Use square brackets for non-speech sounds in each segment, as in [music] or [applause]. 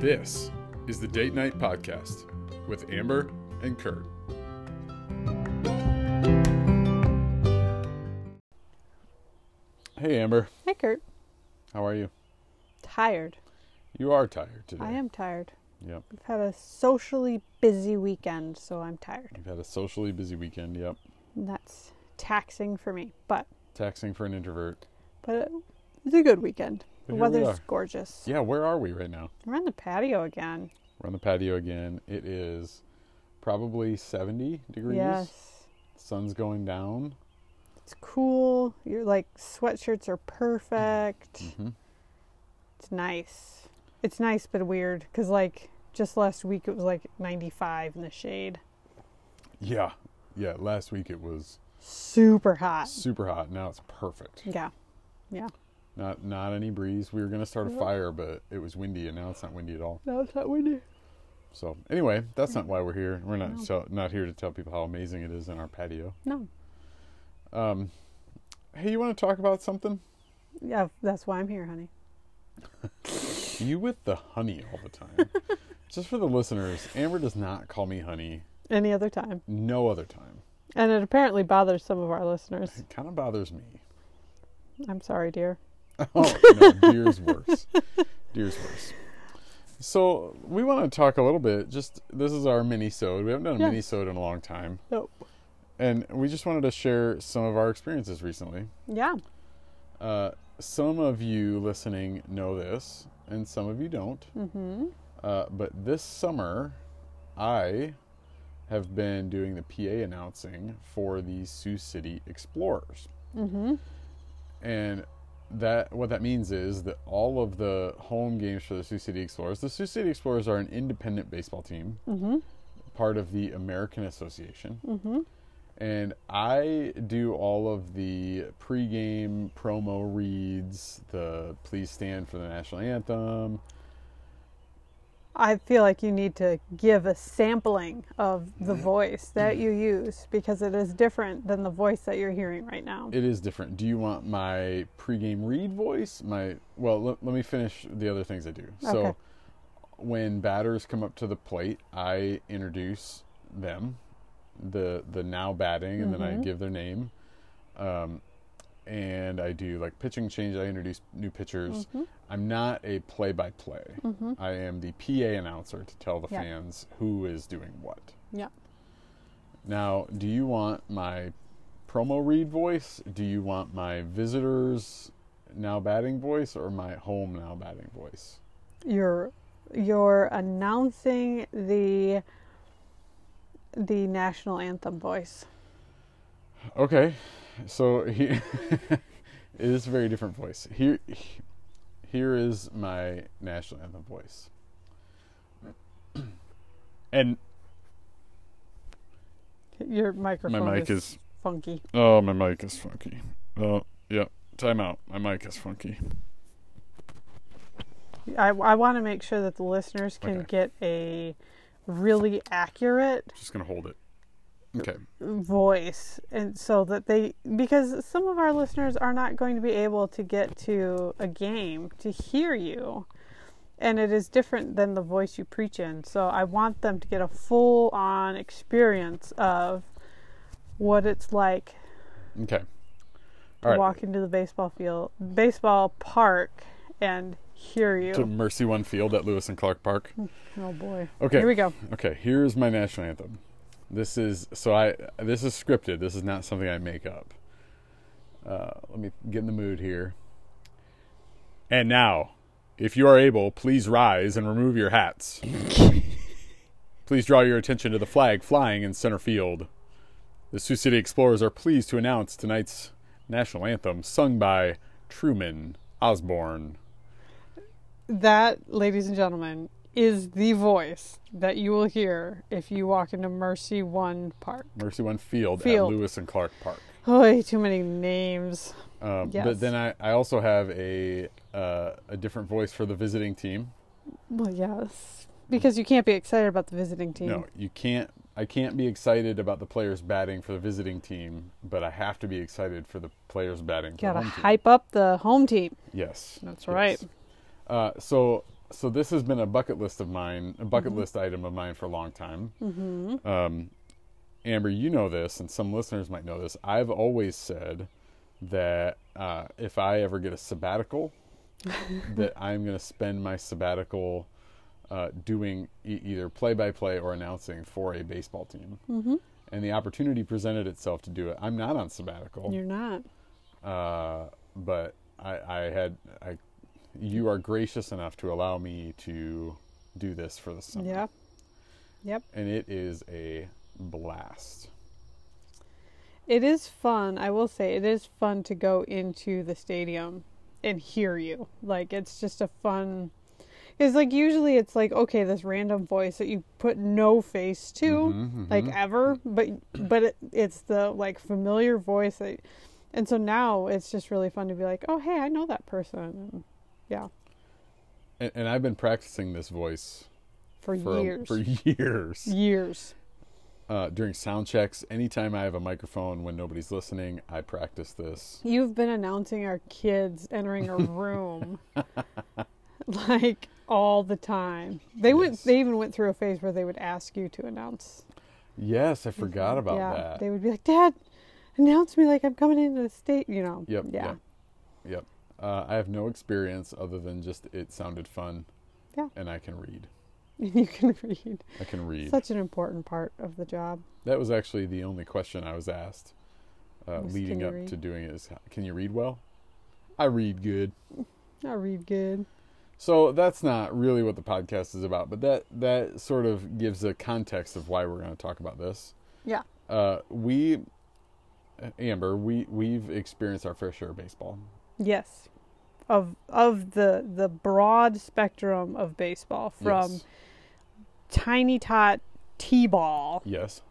This is the Date Night Podcast with Amber and Kurt. Hey, Amber. Hey, Kurt. How are you? Tired. You are tired today. I am tired. Yep. We've had a socially busy weekend, so I'm tired. We've had a socially busy weekend. Yep. And that's taxing for me, but Taxing for an introvert. but it's a good weekend. The here we weather's gorgeous. Yeah, where are we right now? We're on the patio again. We're on the patio again. It is probably 70 degrees. Yes. Sun's going down. It's cool. Your like sweatshirts are perfect. hmm It's nice. It's nice but weird because like just last week it was like 95 in the shade. Yeah. Yeah, last week it was Super hot. super hot. Now it's perfect. Yeah. Yeah. Not not any breeze. We were gonna start a fire, but it was windy, and now it's not windy at all. No, it's not windy. So anyway, that's not why we're here. We're not No. so, not here to tell people how amazing it is in our patio. No. Um, hey, you want to talk about something? Yeah, that's why I'm here, honey. You with the honey all the time. [laughs] Just for the listeners, Amber does not call me honey. Any other time. No other time. And it apparently bothers some of our listeners. It kind of bothers me. I'm sorry, dear. [laughs] Oh no, deer's worse. Deer's worse. So we want to talk a little bit. Just this is our mini sode. We haven't done a Yeah. mini sode in a long time, Nope. and we just wanted to share some of our experiences recently. Yeah. Uh, some of you listening know this, and some of you don't. Mm-hmm. Uh, but this summer, I have been doing the PA announcing for the Sioux City Explorers. Mm-hmm. and that what that means is that all of the home games for the Sioux City Explorers, the Sioux City Explorers are an independent baseball team, Mm-hmm. part of the American Association, Mm-hmm. and I do all of the pregame promo reads, the please stand for the national anthem. I feel like you need to give a sampling of the voice that you use because it is different than the voice that you're hearing right now. It is different. Do you want my pregame read voice? My well, let, let me finish the other things I do. So Okay. when batters come up to the plate, I introduce them, the the now batting, and then I Mhm. give their name. Um, and I do like pitching change. I introduce new pitchers. Mhm. I'm not a play-by-play. Mhm. I am the PA announcer to tell the Yeah. fans who is doing what. Yeah. Now, do you want my promo read voice? Do you want my visitors now batting voice or my home now batting voice? You're you're announcing the the national anthem voice. Okay, so he, [laughs] it is a very different voice. Here, here is my national anthem voice, [clears throat] and Your microphone My mic is, is- funky. oh, my mic is funky. Oh, yeah, time out. My mic is funky. I, I want to make sure that the listeners can Okay. get a really accurate Just gonna hold it. Okay. voice and so that they because some of our listeners are not going to be able to get to a game to hear you and it is different than the voice you preach in so i want them to get a full on experience of what it's like Okay. to All right. walk into the baseball field baseball park and hear you To Mercy One Field at Lewis and Clark Park. [laughs] oh boy Okay. here we go Okay, here's my national anthem. This is so I this is scripted. This is not something I make up. Uh, let me get in the mood here. And now, if you are able, please rise and remove your hats. [laughs] please draw your attention to the flag flying in center field. The Sioux City Explorers are pleased to announce tonight's national anthem, sung by Truman Osborne. That, ladies and gentlemen, is the voice that you will hear if you walk into Mercy One Park. Mercy One Field, Field. at Lewis and Clark Park. Oh, too many names. Um, Yes. But then I, I also have a uh, a different voice for the visiting team. Well, yes, because you can't be excited about the visiting team. No, you can't. I can't be excited about the players batting for the visiting team, but I have to be excited for the players batting for Gotta home team. hype up the home team. Yes, That's yes. right. Uh, so so this has been a bucket list of mine, a bucket list item of mine for a long time. Mm-hmm. Um, Amber, you know this, and some listeners might know this. I've always said that uh, if I ever get a sabbatical, [laughs] that I'm going to spend my sabbatical uh, doing e- either play-by-play or announcing for a baseball team. Mm-hmm. And the opportunity presented itself to do it. I'm not on sabbatical, You're not. uh, but I, I had I. You are gracious enough to allow me to do this for the summer. Yeah. Yep. and it is a blast. It is fun. I will say it is fun to go into the stadium and hear you. Like it's just a fun. Because like usually it's like okay, this random voice that you put no face to, Mhm, like mhm. ever, but but it, it's the like familiar voice that, and so now it's just really fun to be like, oh hey, I know that person. Yeah, and, and I've been practicing this voice for, for years, for [laughs] years years. uh, during sound checks. Anytime I have a microphone when nobody's listening, I practice this. You've been announcing our kids entering a [laughs] room like all the time. They went they even went through a phase where they would ask you to announce. Yes, I forgot about yeah. that. They would be like, "Dad, announce me like I'm coming into the state," you know. Yep. Yeah. Yep. Yep. Uh, I have no experience other than just it sounded fun. Yeah. And I can read. [laughs] you can read. I can read. Such an important part of the job. that was actually the only question I was asked uh, Was, leading up read?" to doing it. Is can you read well? I read good. [laughs] I read good. So that's not really what the podcast is about, but that that sort of gives a context of why we're going to talk about this. Yeah. Uh, we, Amber, we we've experienced our fair share of baseball. Yes. Of of the the broad spectrum of baseball from Yes. tiny tot t-ball Yes.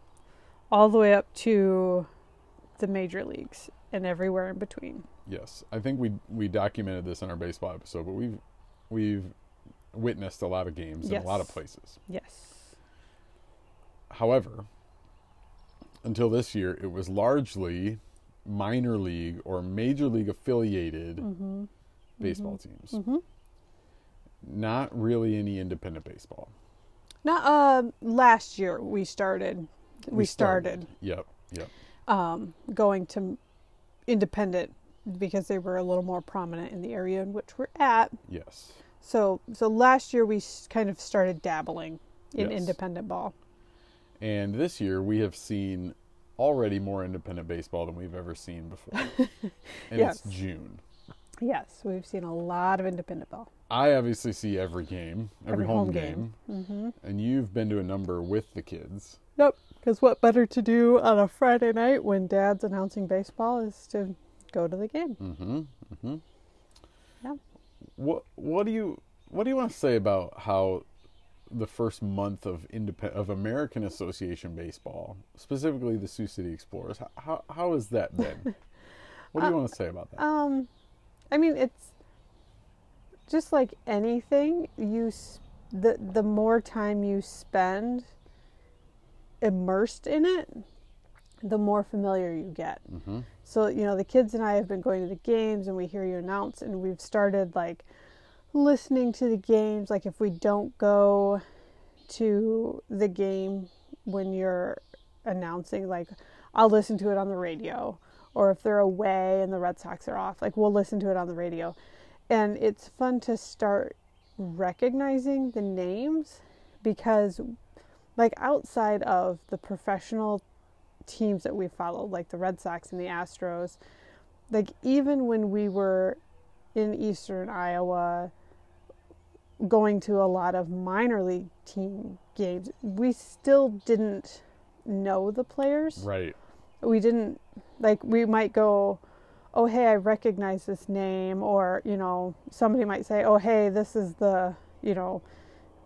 all the way up to the major leagues and everywhere in between. Yes. I think we we documented this in our baseball episode, but we've we've witnessed a lot of games in a lot of places. Yes. However, until this year, it was largely minor league or major league affiliated Mm-hmm. baseball teams. Mm-hmm. Not really any independent baseball. Not uh, last year we started. We, started, Yep. Yep. um, going to independent because they were a little more prominent in the area in which we're at. Yes. So so last year we kind of started dabbling in Yes. independent ball. And this year we have seen already more independent baseball than we've ever seen before. [laughs] and Yes. it's June. Yes, we've seen a lot of independent ball. I obviously see every game, every, Every home, home game. game. Mm-hmm. And you've been to a number with the kids. Yep. Because what better to do on a Friday night when Dad's announcing baseball is to go to the game. Mm-hmm. Mm-hmm. Yeah. What What do you What do you want to say about how the first month of independent of American Association baseball, specifically the Sioux City Explorers, how how, has that been? [laughs] what do you want to say about that? Um, I mean, it's just like anything. You s- the the more time you spend immersed in it, the more familiar you get. mm-hmm. So you know, the kids and I have been going to the games, and we hear you announce, and we've started like listening to the games. Like if we don't go to the game when you're announcing, like I'll listen to it on the radio, or if they're away and the Red Sox are off, like we'll listen to it on the radio, and it's fun to start recognizing the names because like outside of the professional teams that we followed, like the Red Sox and the Astros, like even when we were in eastern Iowa going to a lot of minor league team games, we still didn't know the players. Right. We didn't like we might go, "Oh, hey, I recognize this name," or, you know, somebody might say, "Oh, hey, this is the, you know,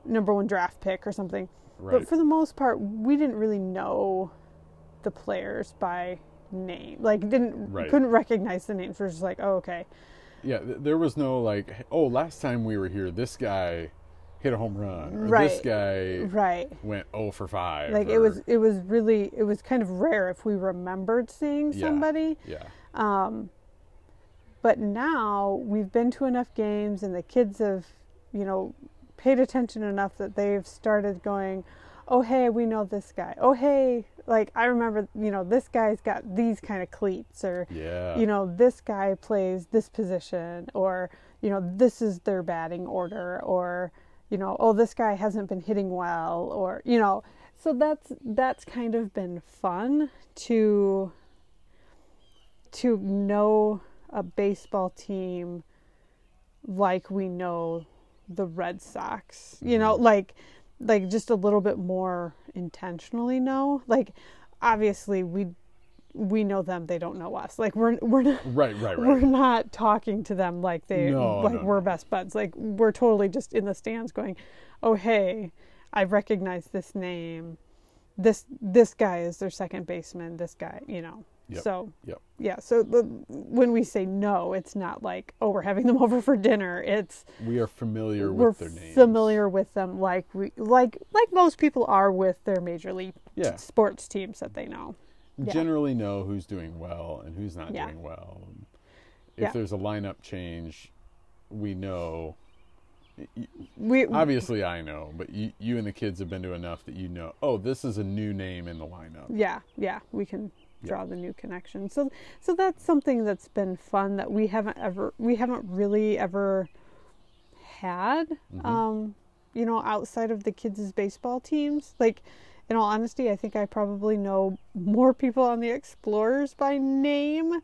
number 1 draft pick or something." Right. But for the most part, we didn't really know the players by name. Like didn't Right. couldn't recognize the names. We're just like, oh, okay. Yeah. Th- there was no like, oh, last time we were here, this guy hit a home run, or this guy Right. went 0 for five. Like it was it was really it was kind of rare if we remembered seeing somebody. Yeah. Yeah. Um but now we've been to enough games and the kids have, you know, paid attention enough that they've started going, oh hey, we know this guy. Oh hey, like I remember, you know, this guy's got these kind of cleats, or Yeah. you know, this guy plays this position, or you know, this is their batting order, or you know, oh this guy hasn't been hitting well, or you know, so that's that's kind of been fun to to know a baseball team like we know the Red Sox. You know, mm-hmm. like like just a little bit more intentionally know. Like obviously we we know them, they don't know us. Like we're we're not right, right, right we're not talking to them like they No, like no, we're no. best buds. Like we're totally just in the stands going, "Oh hey, I recognize this name. This this guy is their second baseman. This guy, you know." Yep, So yep. yeah. So the, when we say no, it's not like oh we're having them [laughs] over for dinner. It's We are familiar with their names. familiar with them like we like like most people are with their major league Yeah. sports teams that they know. Yeah. Generally know who's doing well and who's not Yeah. doing well. If there's a lineup change, we know. We Obviously, I know, but you, you and the kids have been to enough that you know. Oh, this is a new name in the lineup. yeah yeah we can Yeah. draw the new connection so so that's something that's been fun that we haven't ever we haven't really ever had Mhm. um you know outside of the kids' baseball teams like in all honesty i think i probably know more people on the explorers by name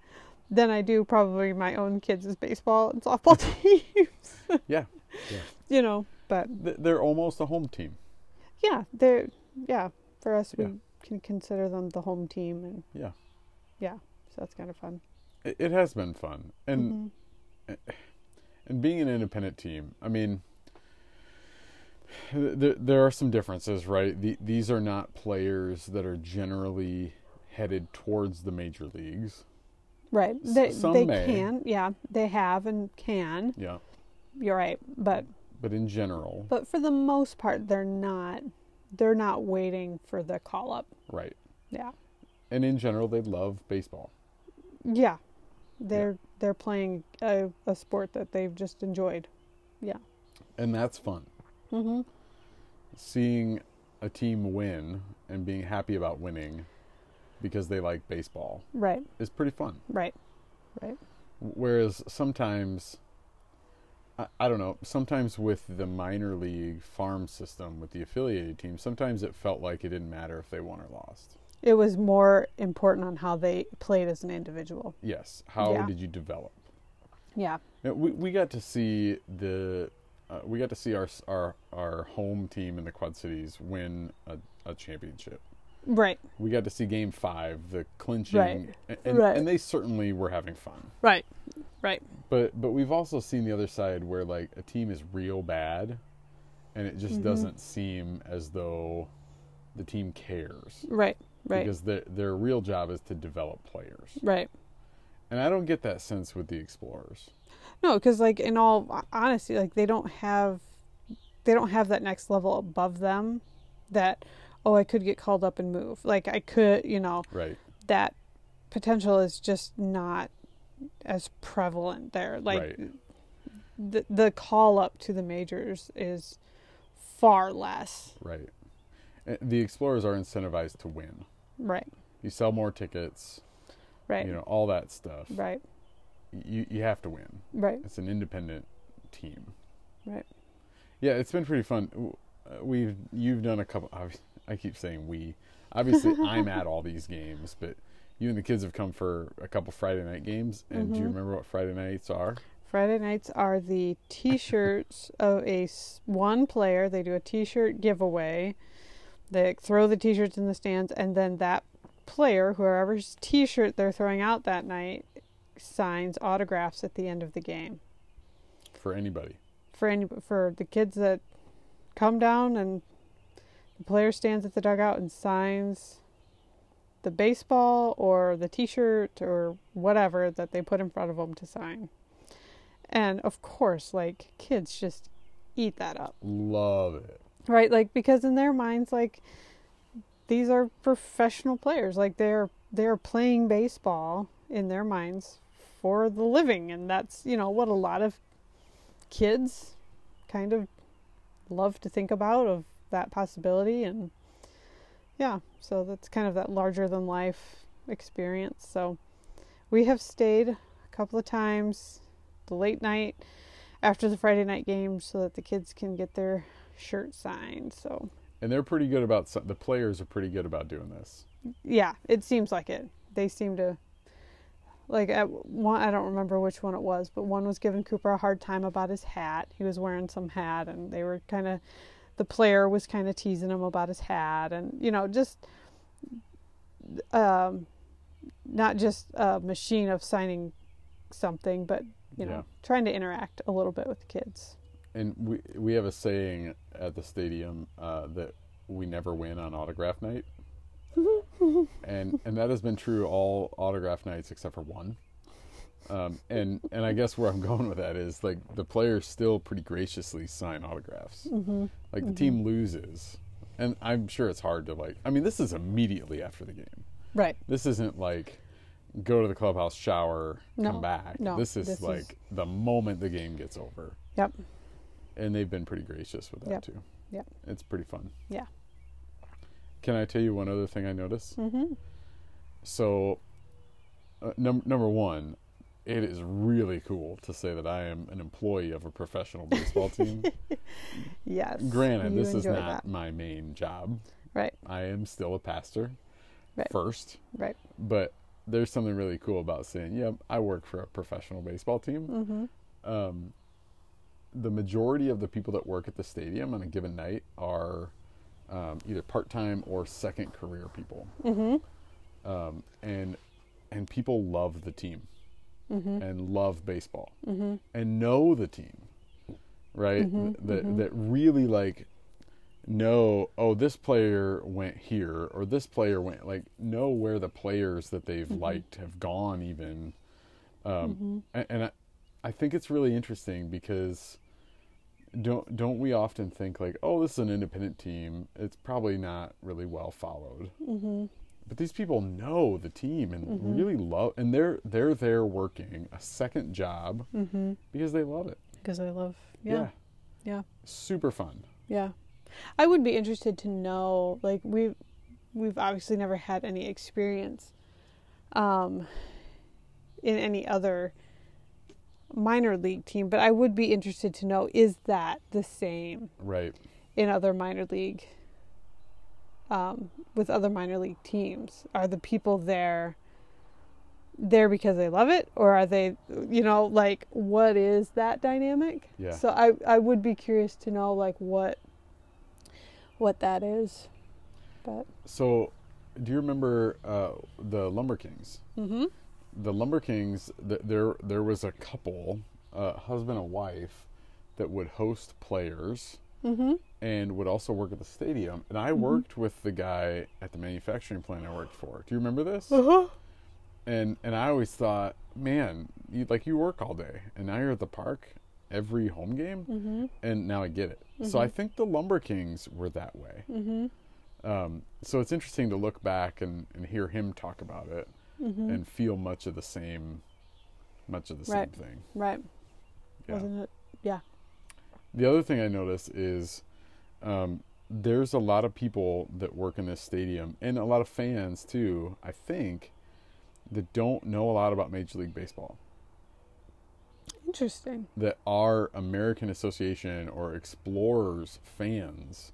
than i do probably my own kids' baseball and softball [laughs] teams Yeah, yeah. you know but They're almost a home team. yeah they're yeah for us we Yeah. Can consider them the home team and Yeah. yeah so that's kind of fun It, it has been fun, and Mhm. and being an independent team. I mean, there there are some differences, right? The, these are not players that are generally headed towards the major leagues. right they, some they may. can yeah they have and can Yeah, you're right but but in general, but for the most part they're not they're not waiting for the call up. Right? yeah. And in general, they love baseball. yeah. They're they're playing a, a sport that they've just enjoyed. Yeah. And that's fun. mm-hmm. Seeing a team win and being happy about winning because they like baseball right. is pretty fun. right. Right. Whereas sometimes, I, I don't know, sometimes with the minor league farm system with the affiliated team, sometimes it felt like it didn't matter if they won or lost. it was more important on how they played as an individual Yes, how Yeah. did you develop? yeah we we got to see the uh, we got to see our our our home team in the Quad Cities win a, a championship. right We got to see Game Five, the clinching, Right. a- and, Right. and they certainly were having fun. right right But but we've also seen the other side where like a team is real bad, and it just Mhm. doesn't seem as though the team cares right right because their their real job is to develop players, right and I don't get that sense with the Explorers. No, because like in all honesty, like they don't have, they don't have that next level above them. That oh, I could get called up and move. Like I could, you know, Right. that potential is just not as prevalent there. Like Right. the the call up to the majors is far less. Right. Uh, The Explorers are incentivized to win. Right. You sell more tickets, Right. you know, all that stuff. Right. You you have to win. Right. It's an independent team. Right. Yeah, it's been pretty fun. Uh, We've you've done a couple. I keep saying we. Obviously, [laughs] I'm at all these games, but you and the kids have come for a couple Friday night games. And do you Mhm. remember what Friday nights are? Friday nights are the T-shirts [laughs] of a one player. They do a T-shirt giveaway. They throw the T-shirts in the stands, and then that player, whoever's T-shirt they're throwing out that night, signs autographs at the end of the game For anybody. for any for the kids that come down and the player stands at the dugout and signs the baseball or the t-shirt or whatever that they put in front of them to sign. And of course, like kids just eat that up. Love it. Right? Like because in their minds like these are professional players. Like they're they're playing baseball in their minds for the living and that's, you know, what a lot of kids kind of love to think about of that possibility and yeah, so that's kind of that larger than life experience. So we have stayed a couple of times the late night after the Friday night game so that the kids can get their shirt signed. So And they're pretty good about the players are pretty good about doing this. yeah, it seems like it. They seem to like at one I don't remember which one it was, but one was giving Cooper a hard time about his hat. He was wearing some hat and they were kind of the player was kind of teasing him about his hat and you know just um not just a machine of signing something but you know Yeah. trying to interact a little bit with the kids. And we we have a saying at the stadium uh, that we never win on autograph night, [laughs] and and that has been true all autograph nights except for one. Um, and and I guess where I'm [laughs] going with that is like the players still pretty graciously sign autographs. Mm-hmm. Like the team loses, and I'm sure it's hard to like. I mean, this is immediately after the game. Right. This isn't like go to the clubhouse, shower, No, come back. no, this is this is- like the moment the game gets over Yep. and they've been pretty gracious with that Yep. too. Yep. It's pretty fun. Yeah. Can I tell you one other thing I noticed? Mhm. So, uh, num- number one, it is really cool to say that I am an employee of a professional baseball team. [laughs] Yes. Granted, this is not that. my main job. Right. I am still a pastor Right. first, Right. but there's something really cool about saying, "Yep, I work for a professional baseball team." Mhm. um, the majority of the people that work at the stadium on a given night are um, either part-time or second career people, Mhm. um, and and people love the team Mhm. and love baseball Mhm. and know the team, right? Mhm, That mhm. that really like know oh this player went here or this player went like know where the players that they've Mm-hmm. liked have gone even um, Mhm. and, and I, I think it's really interesting because don't don't we often think like oh this is an independent team it's probably not really well followed Mhm. But these people know the team and Mhm. really love and they're they're there working a second job Mhm. because they love it Because I love. Yeah. Yeah. super fun Yeah. I would be interested to know like we've we've obviously never had any experience um in any other minor league team, but I would be interested to know is that the same right in other minor league um with other minor league teams? Are the people there there because they love it or are they you know like what is that dynamic? Yeah. So I I would be curious to know like what what that is. But so do you remember uh, the lumber kings Mm-hmm. the lumber kings th- there there was a couple uh, husband and wife that would host players Mhm. And would also work at the stadium. And I Mm-hmm. worked with the guy at the manufacturing plant I worked for. Do you remember this? Uh-huh. And and I always thought, man, you, like you work all day, and now you're at the park every home game, Mhm. and now I get it. So I think the Lumber Kings were that way. Mhm. Um, so it's interesting to look back and, and hear him talk about it Mhm. and feel much of the same, much of the Right. same thing. Right. Yeah. Wasn't it? Yeah. The other thing I notice is um, there's a lot of people that work in this stadium and a lot of fans too, I think, that don't know a lot about Major League Baseball. Interesting. That are American Association or Explorers fans.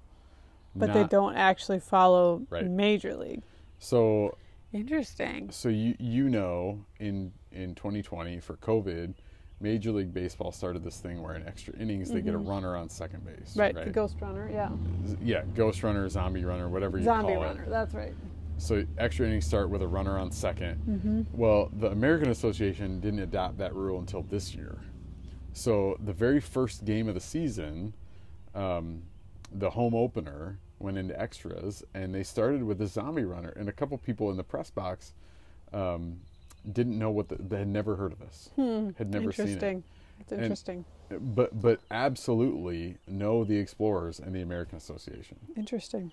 But they don't actually follow Right. major league. So Interesting. so you you know in in 2020 for COVID, Major League Baseball started this thing where in extra innings they get a runner on second base. Mm-hmm. Right, the ghost runner, yeah. yeah, ghost runner, zombie runner, whatever you Zombie call runner, it. Zombie runner, that's right. So extra innings start with a runner on 2nd Mm-hmm. Well, the American Association didn't adopt that rule until this year. So the very first game of the season, um, the home opener went into extras, and they started with a zombie runner. And a couple people in the press box um, didn't know what the, they had never heard of this, hmm. had never seen it. Interesting. It's And- interesting. But but absolutely know the Explorers and the American Association. Interesting.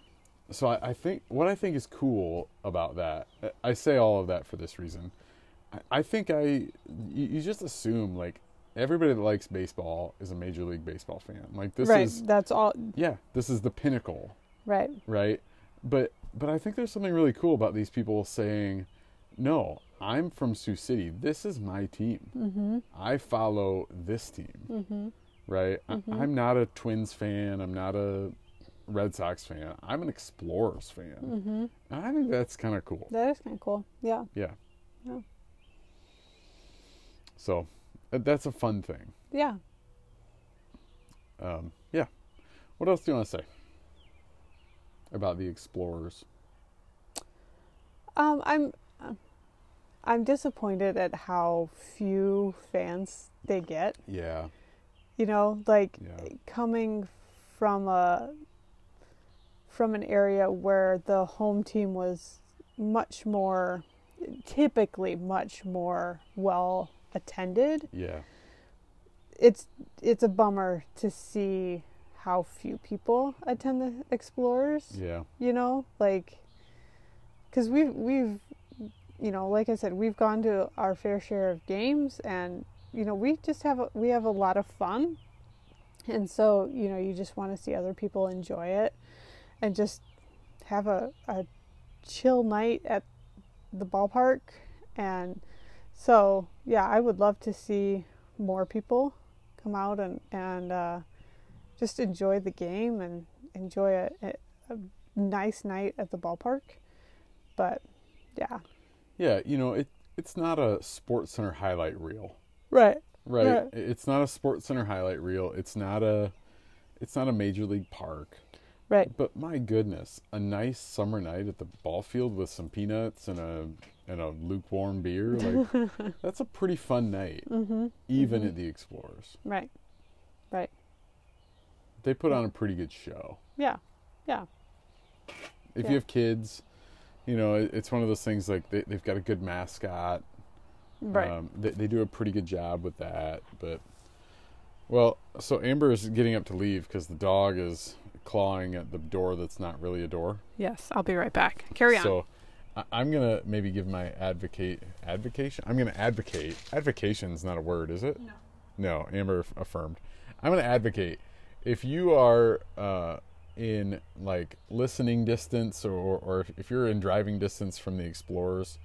So I, I think what I think is cool about that, I say all of that for this reason. I, I think I, you, you just assume like everybody that likes baseball is a major league baseball fan. Like this right. is That's all. yeah, this is the pinnacle, Right. right? But but I think there's something really cool about these people saying, "No, I'm from Sioux City. This is my team. Mm-hmm. I follow this team." Mm-hmm. Right? I- I'm not a Twins fan. I'm not a Red Sox fan. I'm an Explorers fan. Mm-hmm. I think that's kind of cool. That is kind of cool. Yeah. Yeah. Yeah. So uh, that's a fun thing. Yeah. Um, yeah. What else do you want to say about the Explorers? Um, I'm I'm disappointed at how few fans they get. Yeah. You know, like Yeah. coming from a from an area where the home team was much more typically much more well attended. Yeah. It's it's a bummer to see how few people attend the Explorers. Yeah. you know like because we've we've you know like i said we've gone to our fair share of games and you know we just have a, we have a lot of fun. And so you know you just want to see other people enjoy it and just have a, a chill night at the ballpark. And so yeah i would love to see more people come out and and uh, just enjoy the game and enjoy a, a, a nice night at the ballpark. But yeah, Yeah. You know, it it's not a Sports Center highlight reel, right, right? Right. It's not a Sports Center highlight reel. It's not a it's not a major league park. right, But my goodness, a nice summer night at the ball field with some peanuts and a and a lukewarm beer, like [laughs] that's a pretty fun night, mm-hmm. even at the Explorers. right, right, They put on a pretty good show. yeah, yeah, If Yeah. you have kids, you know, it's one of those things like they, they've got a good mascot. right, Um, they, they do a pretty good job with that. But, well, so Amber is getting up to leave because the dog is clawing at the door that's not really a door. yes. I'll be right back. Carry on. So I, I'm gonna maybe give my advocate advocation. I'm gonna advocate. Advocation's not a word, is it? No. No. Amber aff- affirmed. I'm gonna advocate. If you are uh, in like listening distance, or or if, you're in driving distance from the Explorers,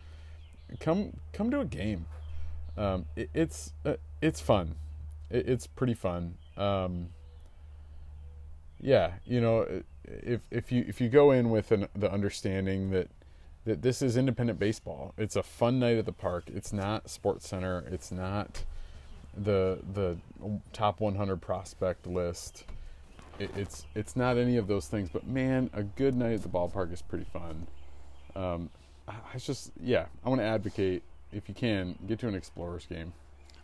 come come to a game. Um, it, it's uh, it's fun. It, it's pretty fun. Um, yeah, you know, if if you if you go in with an, the understanding that that this is independent baseball, it's a fun night at the park. It's not Sports Center. It's not the the top 100 prospect list. It, it's it's not any of those things. But man, a good night at the ballpark is pretty fun. Um, I I just yeah, I want to advocate if you can get to an Explorers game,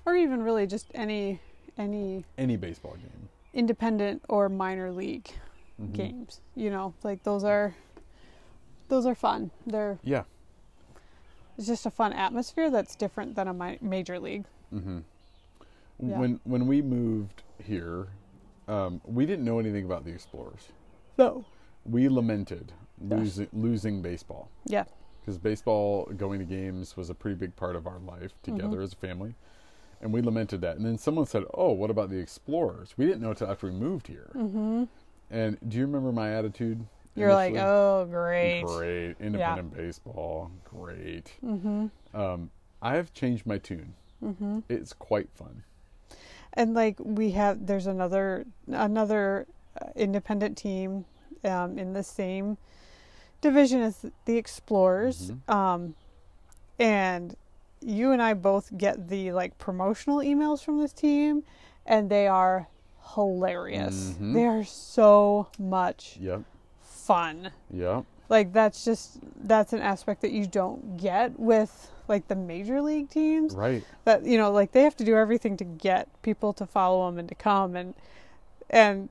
or even really just any any any baseball game. independent or minor league Mhm. games. You know, like those are those are fun. They're Yeah. it's just a fun atmosphere that's different than a mi- major league. hmm Yeah. When when we moved here, um, we didn't know anything about the Explorers. No. We lamented losing losing baseball Yeah. because baseball, going to games, was a pretty big part of our life together Mm-hmm. as a family, and we lamented that. And then someone said, "Oh, what about the Explorers?" We didn't know until after we moved here. Mm-hmm. And do you remember my attitude? You're like, oh, great. great, independent baseball, great. Mm-hmm. Um, I have changed my tune. Mm-hmm. It's quite fun. And like we have, there's another another uh, independent team um, in the same division as the Explorers, Mhm. um, and you and I both get the like promotional emails from this team, and they are hilarious. Mhm. They are so much Yep, fun. yeah Like that's just that's an aspect that you don't get with like the major league teams Right. that you know like they have to do everything to get people to follow them and to come and and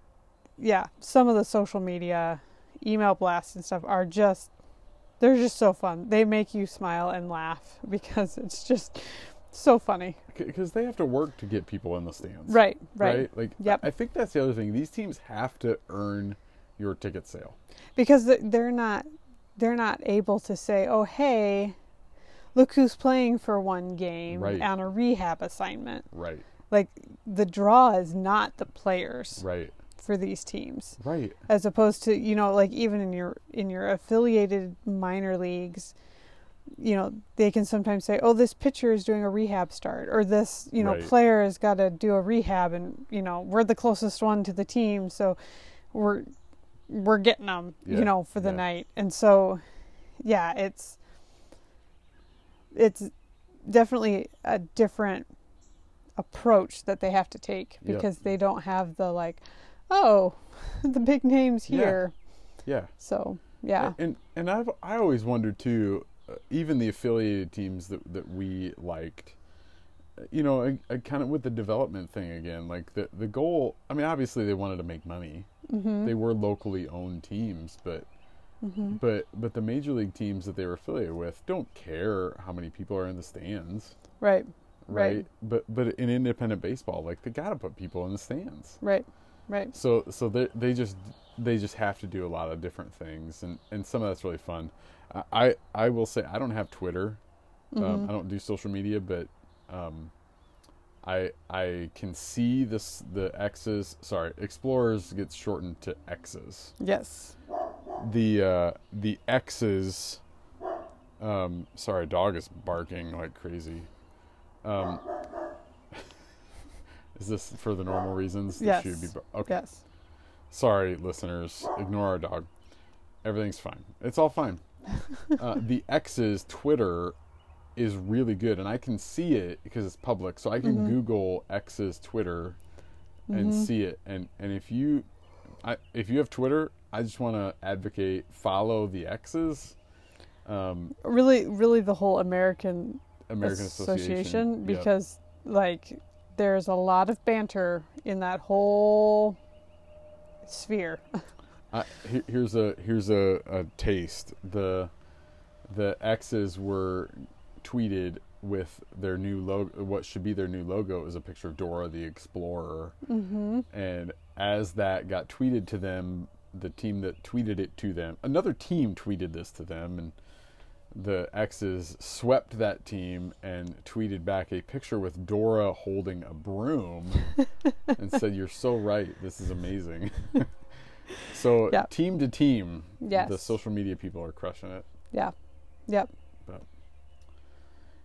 yeah some of the social media email blasts and stuff are just they're just so fun they make you smile and laugh [laughs] because it's just so funny because they have to work to get people in the stands. right right, Like, Yep. I think that's the other thing. These teams have to earn your ticket sale. because they're not they're not able to say oh hey look who's playing for one game Right. on a rehab assignment Right. like the draw is not the players Right. for these teams Right. as opposed to you know like even in your in your affiliated minor leagues you know they can sometimes say oh this pitcher is doing a rehab start or this you know Right. player has got to do a rehab and you know we're the closest one to the team so we're we're getting them Yeah. you know for the Yeah. night and so yeah it's it's definitely a different approach that they have to take Yep. because they don't have the like oh [laughs] the big names here Yeah. so yeah And and I've I always wondered too, uh, even the affiliated teams that that we liked, uh, you know, I, I kind of with the development thing again, like the the goal. I mean, obviously they wanted to make money. mm-hmm. They were locally owned teams, but Mm-hmm. but but the major league teams that they were affiliated with don't care how many people are in the stands, right right? Right. But but in independent baseball, like they got to put people in the stands. right right So so they they just they just have to do a lot of different things, and and some of that's really fun. I I, will say I don't have Twitter. Um, Mhm. I don't do social media, but um, I I can see this the X's. Sorry, Explorers gets shortened to X's. yes The uh, the X's. Um, sorry, dog is barking like crazy. Um, [laughs] is this for the normal reasons? that Yes. she would be bar- okay. yes Sorry, listeners. Ignore our dog. Everything's fine. It's all fine. uh, [laughs] the X's Twitter is really good, and I can see it because it's public. So I can Mhm. Google X's Twitter and Mhm. see it. And and if you, I, if you have Twitter, I just want to advocate follow the X's. Um, really really the whole american American Association, Yep. because like there's a lot of banter in that whole sphere [laughs] I, here's a here's a, a taste. The the X's were tweeted with their new logo. What should be their new logo is a picture of Dora the Explorer. mm-hmm. And as that got tweeted to them, the team that tweeted it to them, another team tweeted this to them, and the X's swept that team and tweeted back a picture with Dora holding a broom [laughs] and said, "You're so right. This is amazing." [laughs] so Yeah. team to team, Yes. the social media people are crushing it. yeah yep But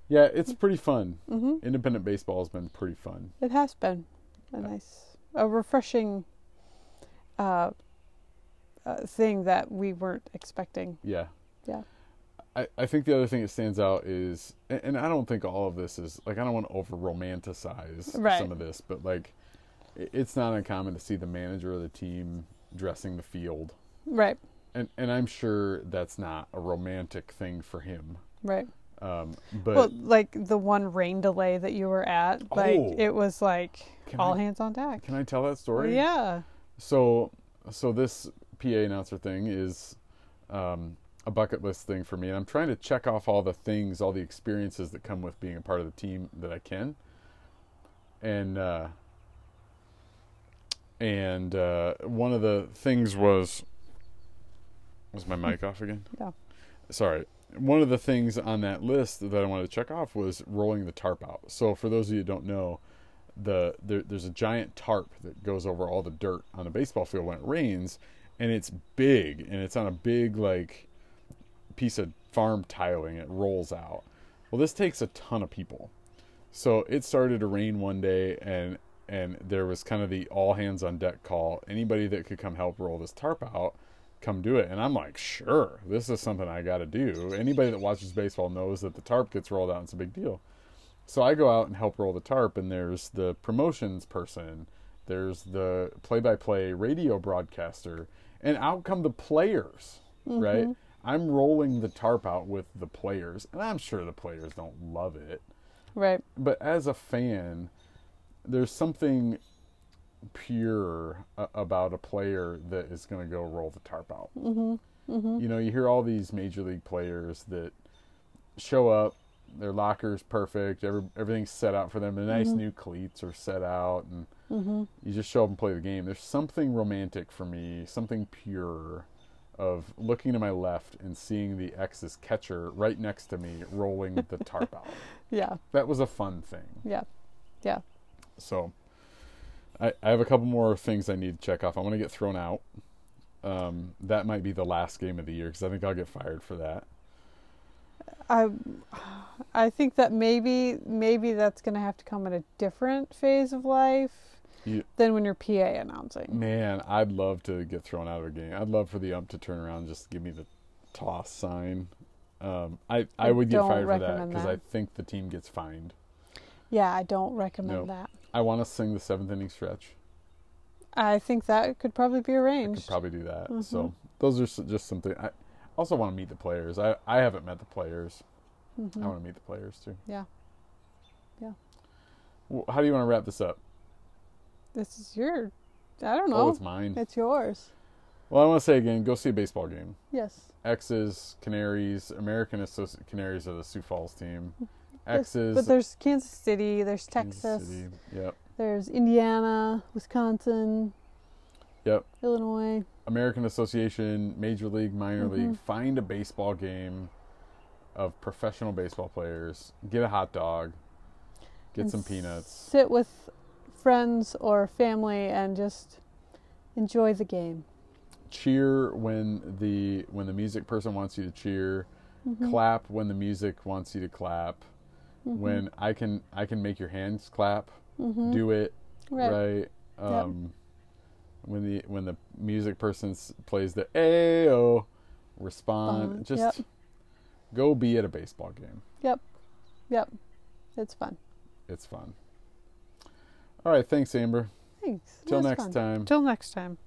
Yeah, it's pretty fun. mm-hmm. Independent baseball has been pretty fun. it has been a nice a refreshing uh, uh thing that we weren't expecting Yeah. Yeah. I, I think the other thing that stands out is, and, and I don't think all of this is, like, I don't want to over romanticize Right. some of this, but, like, it, it's not uncommon to see the manager of the team dressing the field. right And, and I'm sure that's not a romantic thing for him. right Um, but well like the one rain delay that you were at like Oh. it was like all I- hands on deck can I tell that story? yeah So, so this PA announcer thing is um, a bucket list thing for me, and I'm trying to check off all the things, all the experiences that come with being a part of the team that I can. And uh, and uh, one of the things was was my mic off again? Yeah. Sorry. One of the things on that list that I wanted to check off was rolling the tarp out. So for those of you who don't know, the there, there's a giant tarp that goes over all the dirt on a baseball field when it rains, and it's big and it's on a big like piece of farm tiling. It rolls out. Well, this takes a ton of people. So it started to rain one day, and and there was kind of the all hands on deck call. Anybody that could come help roll this tarp out, come do it. And I'm like, sure, this is something I got to do. Anybody that watches baseball knows that the tarp gets rolled out. It's a big deal. So I go out and help roll the tarp, and there's the promotions person, there's the play-by-play radio broadcaster, and out come the players, right? I'm rolling the tarp out with the players, and I'm sure the players don't love it, right. But as a fan, there's something pure about a player that is going to go roll the tarp out. mm-hmm. Mm-hmm. You know, you hear all these major league players that show up, their locker's perfect, every, everything's set out for them, the nice new cleats are set out, and mm-hmm you just show up and play the game. There's something romantic for me, something pure of looking to my left and seeing the X's catcher right next to me rolling the [laughs] tarp out. yeah That was a fun thing. yeah yeah So, I, I have a couple more things I need to check off. I want to get thrown out. Um, that might be the last game of the year because I think I'll get fired for that. I I think that maybe maybe that's going to have to come at a different phase of life You- than when you're PA announcing. Man, I'd love to get thrown out of a game. I'd love for the ump to turn around and just give me the toss sign. Um, I I would get fired for that because I think the team gets fined. Yeah, I don't recommend No. that. I want to sing the seventh inning stretch. I think that could probably be arranged. I could probably do that. Mhm. So those are just something. I also want to meet the players. I I haven't met the players. Mhm. I want to meet the players too. Yeah. Yeah. Well, how do you want to wrap this up? This is your I don't Oh, know. it's mine. it's yours. Well, I want to say again, go see a baseball game. Yes. X's, Canaries, American Associ- Canaries are the Sioux Falls team. X's, But there's Kansas City, there's Kansas Texas, City. Yep. there's Indiana, Wisconsin, Yep. Illinois. American Association, Major League, Minor Mhm. League. Find a baseball game of professional baseball players. Get a hot dog. Get and some peanuts. Sit with friends or family and just enjoy the game. Cheer when the when the music person wants you to cheer. Mhm. Clap when the music wants you to clap. Mhm. When I can I can make your hands clap. Mhm. Do it right. right. Um, When the when the music person plays the Ayo, respond. Fun. Just Yep. go be at a baseball game. Yep. Yep. It's fun. It's fun. All right, thanks, Amber. Thanks. Till next fun. time. Till next time.